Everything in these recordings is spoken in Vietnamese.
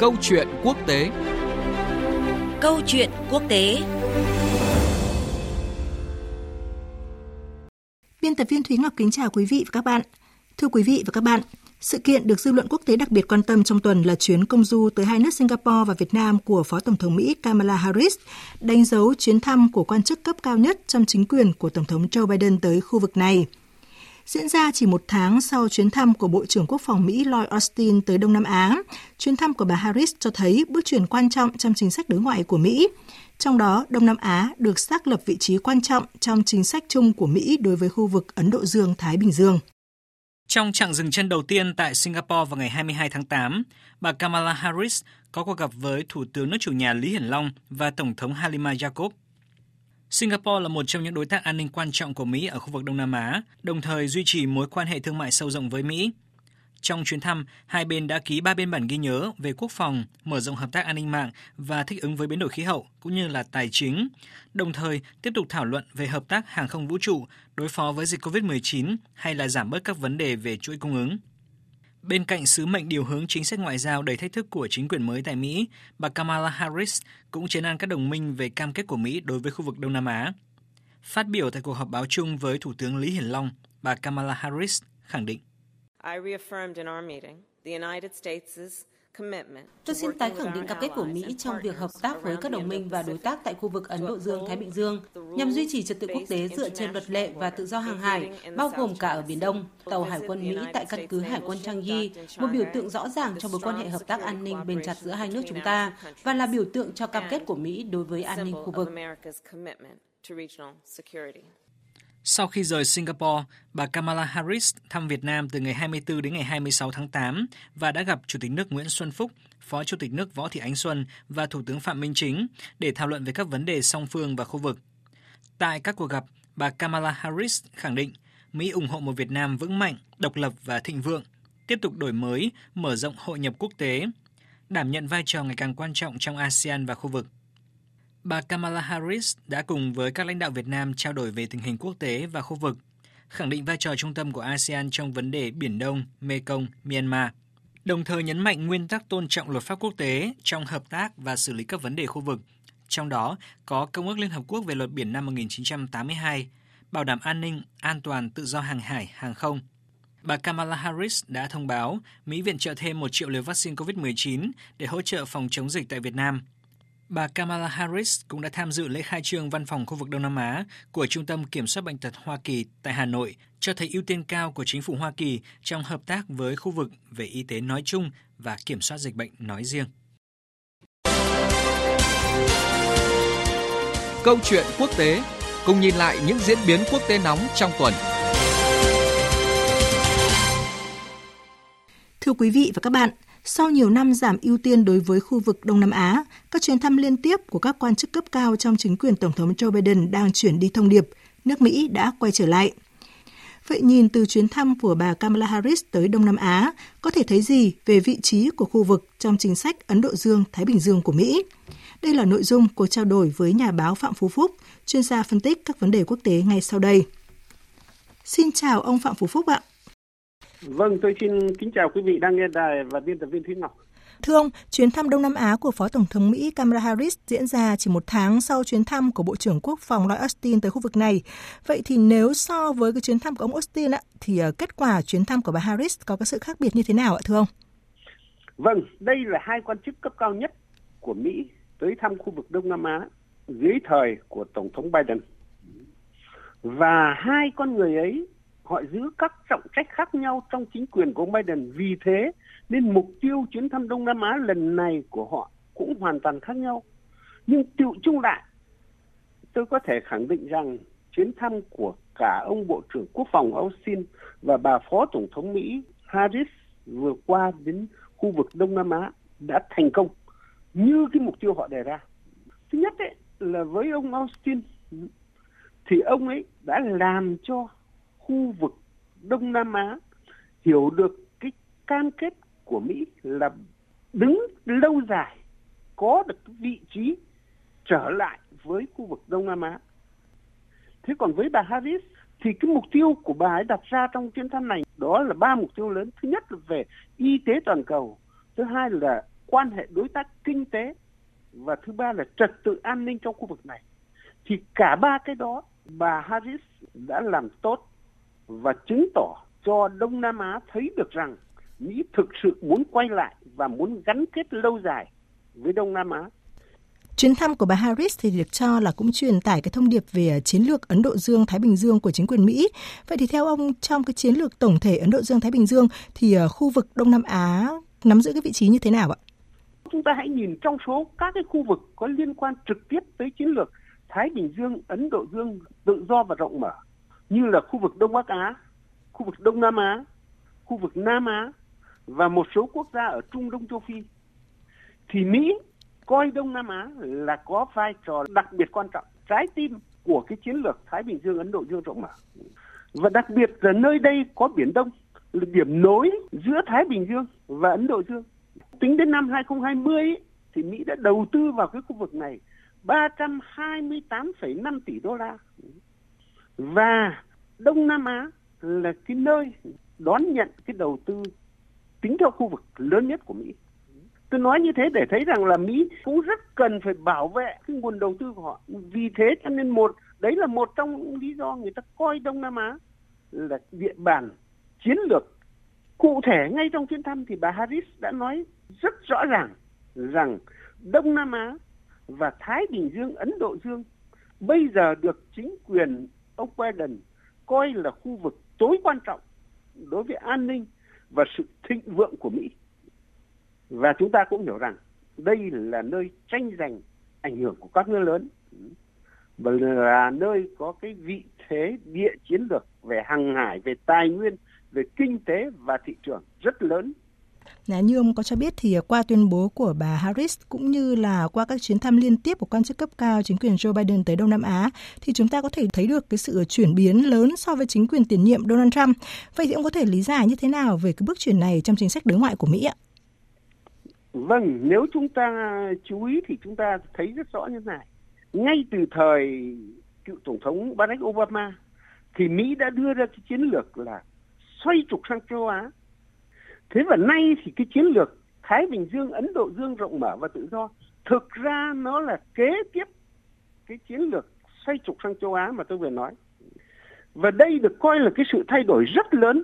Câu chuyện quốc tế Câu chuyện quốc tế Biên tập viên Thúy Ngọc kính chào quý vị và các bạn. Thưa quý vị và các bạn, sự kiện được dư luận quốc tế đặc biệt quan tâm trong tuần là chuyến công du tới hai nước Singapore và Việt Nam của Phó Tổng thống Mỹ Kamala Harris, đánh dấu chuyến thăm của quan chức cấp cao nhất trong chính quyền của Tổng thống Joe Biden tới khu vực này. Diễn ra chỉ một tháng sau chuyến thăm của Bộ trưởng Quốc phòng Mỹ Lloyd Austin tới Đông Nam Á, chuyến thăm của bà Harris cho thấy bước chuyển quan trọng trong chính sách đối ngoại của Mỹ. Trong đó, Đông Nam Á được xác lập vị trí quan trọng trong chính sách chung của Mỹ đối với khu vực Ấn Độ Dương-Thái Bình Dương. Trong chặng dừng chân đầu tiên tại Singapore vào ngày 22 tháng 8, bà Kamala Harris có cuộc gặp với Thủ tướng nước chủ nhà Lý Hiển Long và Tổng thống Halima Jacob Singapore là một trong những đối tác an ninh quan trọng của Mỹ ở khu vực Đông Nam Á, đồng thời duy trì mối quan hệ thương mại sâu rộng với Mỹ. Trong chuyến thăm, hai bên đã ký ba biên bản ghi nhớ về quốc phòng, mở rộng hợp tác an ninh mạng và thích ứng với biến đổi khí hậu cũng như là tài chính, đồng thời tiếp tục thảo luận về hợp tác hàng không vũ trụ, đối phó với dịch COVID-19 hay là giảm bớt các vấn đề về chuỗi cung ứng. Bên cạnh sứ mệnh điều hướng chính sách ngoại giao đầy thách thức của chính quyền mới tại Mỹ, bà Kamala Harris cũng chấn an các đồng minh về cam kết của Mỹ đối với khu vực Đông Nam Á. Phát biểu tại cuộc họp báo chung với Thủ tướng Lý Hiển Long, bà Kamala Harris khẳng định Tôi xin tái khẳng định cam kết của Mỹ trong việc hợp tác với các đồng minh và đối tác tại khu vực Ấn Độ Dương-Thái Bình Dương nhằm duy trì trật tự quốc tế dựa trên luật lệ và tự do hàng hải, bao gồm cả ở Biển Đông. Tàu Hải quân Mỹ tại căn cứ Hải quân Changi, một biểu tượng rõ ràng cho mối quan hệ hợp tác an ninh bền chặt giữa hai nước chúng ta và là biểu tượng cho cam kết của Mỹ đối với an ninh khu vực. Sau khi rời Singapore, bà Kamala Harris thăm Việt Nam từ ngày 24 đến ngày 26 tháng 8 và đã gặp Chủ tịch nước Nguyễn Xuân Phúc, Phó Chủ tịch nước Võ Thị Ánh Xuân và Thủ tướng Phạm Minh Chính để thảo luận về các vấn đề song phương và khu vực. Tại các cuộc gặp, bà Kamala Harris khẳng định Mỹ ủng hộ một Việt Nam vững mạnh, độc lập và thịnh vượng, tiếp tục đổi mới, mở rộng hội nhập quốc tế, đảm nhận vai trò ngày càng quan trọng trong ASEAN và khu vực bà Kamala Harris đã cùng với các lãnh đạo Việt Nam trao đổi về tình hình quốc tế và khu vực, khẳng định vai trò trung tâm của ASEAN trong vấn đề Biển Đông, Mekong, Myanmar, đồng thời nhấn mạnh nguyên tắc tôn trọng luật pháp quốc tế trong hợp tác và xử lý các vấn đề khu vực, trong đó có Công ước Liên Hợp Quốc về luật biển năm 1982, bảo đảm an ninh, an toàn, tự do hàng hải, hàng không. Bà Kamala Harris đã thông báo Mỹ viện trợ thêm 1 triệu liều vaccine COVID-19 để hỗ trợ phòng chống dịch tại Việt Nam – Bà Kamala Harris cũng đã tham dự lễ khai trương văn phòng khu vực Đông Nam Á của Trung tâm Kiểm soát Bệnh tật Hoa Kỳ tại Hà Nội, cho thấy ưu tiên cao của chính phủ Hoa Kỳ trong hợp tác với khu vực về y tế nói chung và kiểm soát dịch bệnh nói riêng. Câu chuyện quốc tế cùng nhìn lại những diễn biến quốc tế nóng trong tuần. Thưa quý vị và các bạn, sau nhiều năm giảm ưu tiên đối với khu vực Đông Nam Á, các chuyến thăm liên tiếp của các quan chức cấp cao trong chính quyền Tổng thống Joe Biden đang chuyển đi thông điệp, nước Mỹ đã quay trở lại. Vậy nhìn từ chuyến thăm của bà Kamala Harris tới Đông Nam Á, có thể thấy gì về vị trí của khu vực trong chính sách Ấn Độ Dương-Thái Bình Dương của Mỹ? Đây là nội dung cuộc trao đổi với nhà báo Phạm Phú Phúc, chuyên gia phân tích các vấn đề quốc tế ngay sau đây. Xin chào ông Phạm Phú Phúc ạ. Vâng, tôi xin kính chào quý vị đang nghe đài và biên tập viên Thúy Ngọc. Thưa ông, chuyến thăm Đông Nam Á của Phó Tổng thống Mỹ Kamala Harris diễn ra chỉ một tháng sau chuyến thăm của Bộ trưởng Quốc phòng Lloyd Austin tới khu vực này. Vậy thì nếu so với cái chuyến thăm của ông Austin ạ, thì uh, kết quả chuyến thăm của bà Harris có cái sự khác biệt như thế nào ạ thưa ông? Vâng, đây là hai quan chức cấp cao nhất của Mỹ tới thăm khu vực Đông Nam Á dưới thời của Tổng thống Biden. Và hai con người ấy họ giữ các trọng trách khác nhau trong chính quyền của ông Biden. Vì thế nên mục tiêu chuyến thăm Đông Nam Á lần này của họ cũng hoàn toàn khác nhau. Nhưng tự chung lại, tôi có thể khẳng định rằng chuyến thăm của cả ông Bộ trưởng Quốc phòng Austin và bà Phó Tổng thống Mỹ Harris vừa qua đến khu vực Đông Nam Á đã thành công như cái mục tiêu họ đề ra. Thứ nhất ấy, là với ông Austin thì ông ấy đã làm cho khu vực Đông Nam Á hiểu được cái cam kết của Mỹ là đứng lâu dài có được vị trí trở lại với khu vực Đông Nam Á. Thế còn với bà Harris thì cái mục tiêu của bà ấy đặt ra trong chuyến thăm này đó là ba mục tiêu lớn. Thứ nhất là về y tế toàn cầu, thứ hai là quan hệ đối tác kinh tế và thứ ba là trật tự an ninh trong khu vực này thì cả ba cái đó bà Harris đã làm tốt và chứng tỏ cho Đông Nam Á thấy được rằng Mỹ thực sự muốn quay lại và muốn gắn kết lâu dài với Đông Nam Á. Chuyến thăm của bà Harris thì được cho là cũng truyền tải cái thông điệp về chiến lược Ấn Độ Dương Thái Bình Dương của chính quyền Mỹ. Vậy thì theo ông trong cái chiến lược tổng thể Ấn Độ Dương Thái Bình Dương thì ờ, khu vực Đông Nam Á nắm giữ cái vị trí như thế nào ạ? Chúng ta hãy nhìn trong số các cái khu vực có liên quan trực tiếp tới chiến lược Thái Bình Dương, Ấn Độ Dương tự do và rộng mở như là khu vực Đông Bắc Á, khu vực Đông Nam Á, khu vực Nam Á và một số quốc gia ở Trung Đông châu Phi thì Mỹ coi Đông Nam Á là có vai trò đặc biệt quan trọng, trái tim của cái chiến lược Thái Bình Dương Ấn Độ Dương rộng mở. Và đặc biệt là nơi đây có Biển Đông là điểm nối giữa Thái Bình Dương và Ấn Độ Dương. Tính đến năm 2020 thì Mỹ đã đầu tư vào cái khu vực này 328,5 tỷ đô la. Và Đông Nam Á là cái nơi đón nhận cái đầu tư tính theo khu vực lớn nhất của Mỹ. Tôi nói như thế để thấy rằng là Mỹ cũng rất cần phải bảo vệ cái nguồn đầu tư của họ. Vì thế cho nên một đấy là một trong những lý do người ta coi Đông Nam Á là địa bàn chiến lược. Cụ thể ngay trong chuyến thăm thì bà Harris đã nói rất rõ ràng rằng Đông Nam Á và Thái Bình Dương, Ấn Độ Dương bây giờ được chính quyền ông Biden coi là khu vực tối quan trọng đối với an ninh và sự thịnh vượng của Mỹ. Và chúng ta cũng hiểu rằng đây là nơi tranh giành ảnh hưởng của các nước lớn và là nơi có cái vị thế địa chiến lược về hàng hải, về tài nguyên, về kinh tế và thị trường rất lớn như ông có cho biết thì à, qua tuyên bố của bà Harris cũng như là qua các chuyến thăm liên tiếp của quan chức cấp cao chính quyền Joe Biden tới Đông Nam Á thì chúng ta có thể thấy được cái sự chuyển biến lớn so với chính quyền tiền nhiệm Donald Trump. Vậy thì ông có thể lý giải như thế nào về cái bước chuyển này trong chính sách đối ngoại của Mỹ ạ? Vâng, nếu chúng ta chú ý thì chúng ta thấy rất rõ như thế này. Ngay từ thời cựu tổng thống Barack Obama thì Mỹ đã đưa ra cái chiến lược là xoay trục sang châu Á thế và nay thì cái chiến lược Thái Bình Dương, Ấn Độ Dương rộng mở và tự do thực ra nó là kế tiếp cái chiến lược xoay trục sang châu Á mà tôi vừa nói. Và đây được coi là cái sự thay đổi rất lớn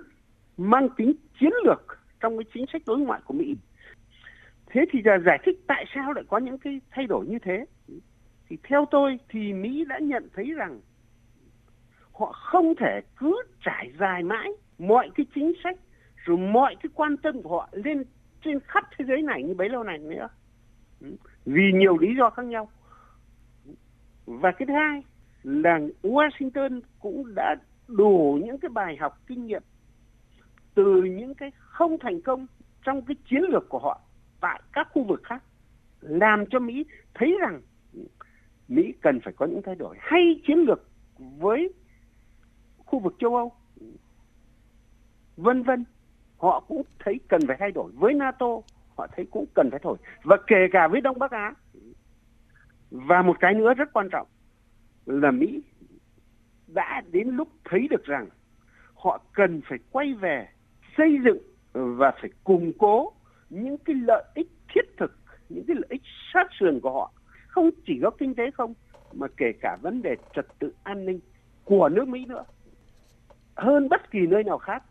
mang tính chiến lược trong cái chính sách đối ngoại của Mỹ. Thế thì giờ giải thích tại sao lại có những cái thay đổi như thế? Thì theo tôi thì Mỹ đã nhận thấy rằng họ không thể cứ trải dài mãi mọi cái chính sách rồi mọi cái quan tâm của họ lên trên khắp thế giới này, như bấy lâu này nữa. Ừ. Vì nhiều lý do khác nhau. Và cái thứ hai là Washington cũng đã đủ những cái bài học kinh nghiệm từ những cái không thành công trong cái chiến lược của họ tại các khu vực khác, làm cho Mỹ thấy rằng Mỹ cần phải có những thay đổi hay chiến lược với khu vực châu Âu, vân vân họ cũng thấy cần phải thay đổi. Với NATO, họ thấy cũng cần phải thổi và kể cả với Đông Bắc Á, và một cái nữa rất quan trọng là Mỹ đã đến lúc thấy được rằng họ cần phải quay về xây dựng và phải củng cố những cái lợi ích thiết thực, những cái lợi ích sát sườn của họ. Không chỉ có kinh tế không, mà kể cả vấn đề trật tự an ninh của nước Mỹ nữa. Hơn bất kỳ nơi nào khác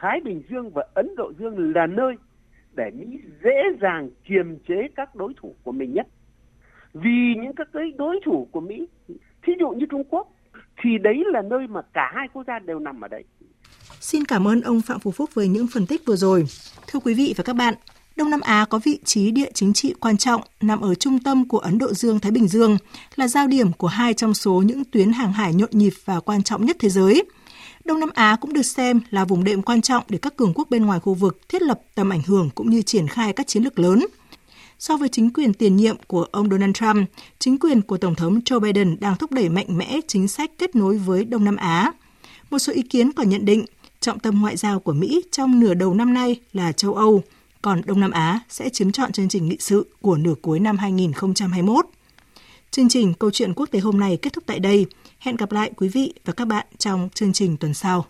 Thái Bình Dương và Ấn Độ Dương là nơi để Mỹ dễ dàng kiềm chế các đối thủ của mình nhất. Vì những các cái đối thủ của Mỹ, thí dụ như Trung Quốc, thì đấy là nơi mà cả hai quốc gia đều nằm ở đấy. Xin cảm ơn ông Phạm Phú Phúc với những phân tích vừa rồi. Thưa quý vị và các bạn, Đông Nam Á có vị trí địa chính trị quan trọng nằm ở trung tâm của Ấn Độ Dương-Thái Bình Dương, là giao điểm của hai trong số những tuyến hàng hải nhộn nhịp và quan trọng nhất thế giới – Đông Nam Á cũng được xem là vùng đệm quan trọng để các cường quốc bên ngoài khu vực thiết lập tầm ảnh hưởng cũng như triển khai các chiến lược lớn. So với chính quyền tiền nhiệm của ông Donald Trump, chính quyền của Tổng thống Joe Biden đang thúc đẩy mạnh mẽ chính sách kết nối với Đông Nam Á. Một số ý kiến còn nhận định trọng tâm ngoại giao của Mỹ trong nửa đầu năm nay là châu Âu, còn Đông Nam Á sẽ chiếm trọn chương trình nghị sự của nửa cuối năm 2021. Chương trình Câu chuyện quốc tế hôm nay kết thúc tại đây. Hẹn gặp lại quý vị và các bạn trong chương trình tuần sau.